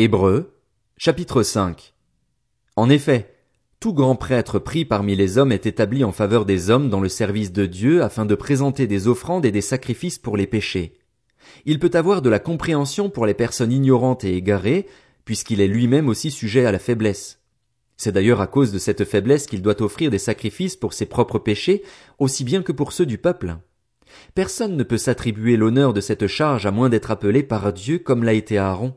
Hébreux, chapitre 5 En effet, tout grand prêtre pris parmi les hommes est établi en faveur des hommes dans le service de Dieu afin de présenter des offrandes et des sacrifices pour les péchés. Il peut avoir de la compréhension pour les personnes ignorantes et égarées, puisqu'il est lui-même aussi sujet à la faiblesse. C'est d'ailleurs à cause de cette faiblesse qu'il doit offrir des sacrifices pour ses propres péchés, aussi bien que pour ceux du peuple. Personne ne peut s'attribuer l'honneur de cette charge à moins d'être appelé par Dieu comme l'a été Aaron.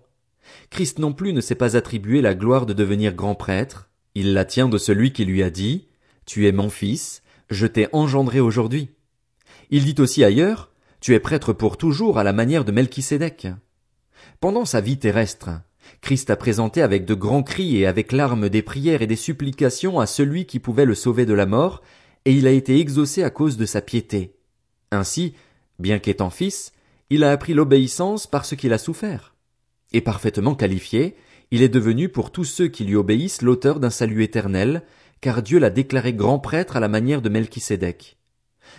Christ non plus ne s'est pas attribué la gloire de devenir grand prêtre, il la tient de celui qui lui a dit, Tu es mon fils, je t'ai engendré aujourd'hui. Il dit aussi ailleurs, Tu es prêtre pour toujours à la manière de Melchisédek. Pendant sa vie terrestre, Christ a présenté avec de grands cris et avec larmes des prières et des supplications à celui qui pouvait le sauver de la mort, et il a été exaucé à cause de sa piété. Ainsi, bien qu'étant fils, il a appris l'obéissance parce qu'il a souffert et parfaitement qualifié, il est devenu pour tous ceux qui lui obéissent l'auteur d'un salut éternel, car Dieu l'a déclaré grand prêtre à la manière de Melchisédek.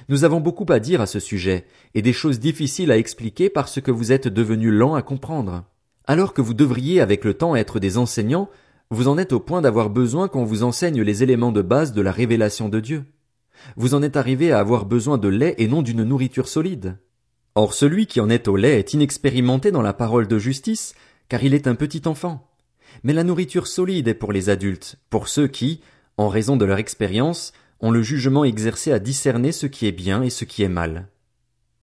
Nous avons beaucoup à dire à ce sujet, et des choses difficiles à expliquer parce que vous êtes devenus lents à comprendre. Alors que vous devriez avec le temps être des enseignants, vous en êtes au point d'avoir besoin qu'on vous enseigne les éléments de base de la révélation de Dieu. Vous en êtes arrivé à avoir besoin de lait et non d'une nourriture solide. Or celui qui en est au lait est inexpérimenté dans la parole de justice, car il est un petit enfant. Mais la nourriture solide est pour les adultes, pour ceux qui, en raison de leur expérience, ont le jugement exercé à discerner ce qui est bien et ce qui est mal.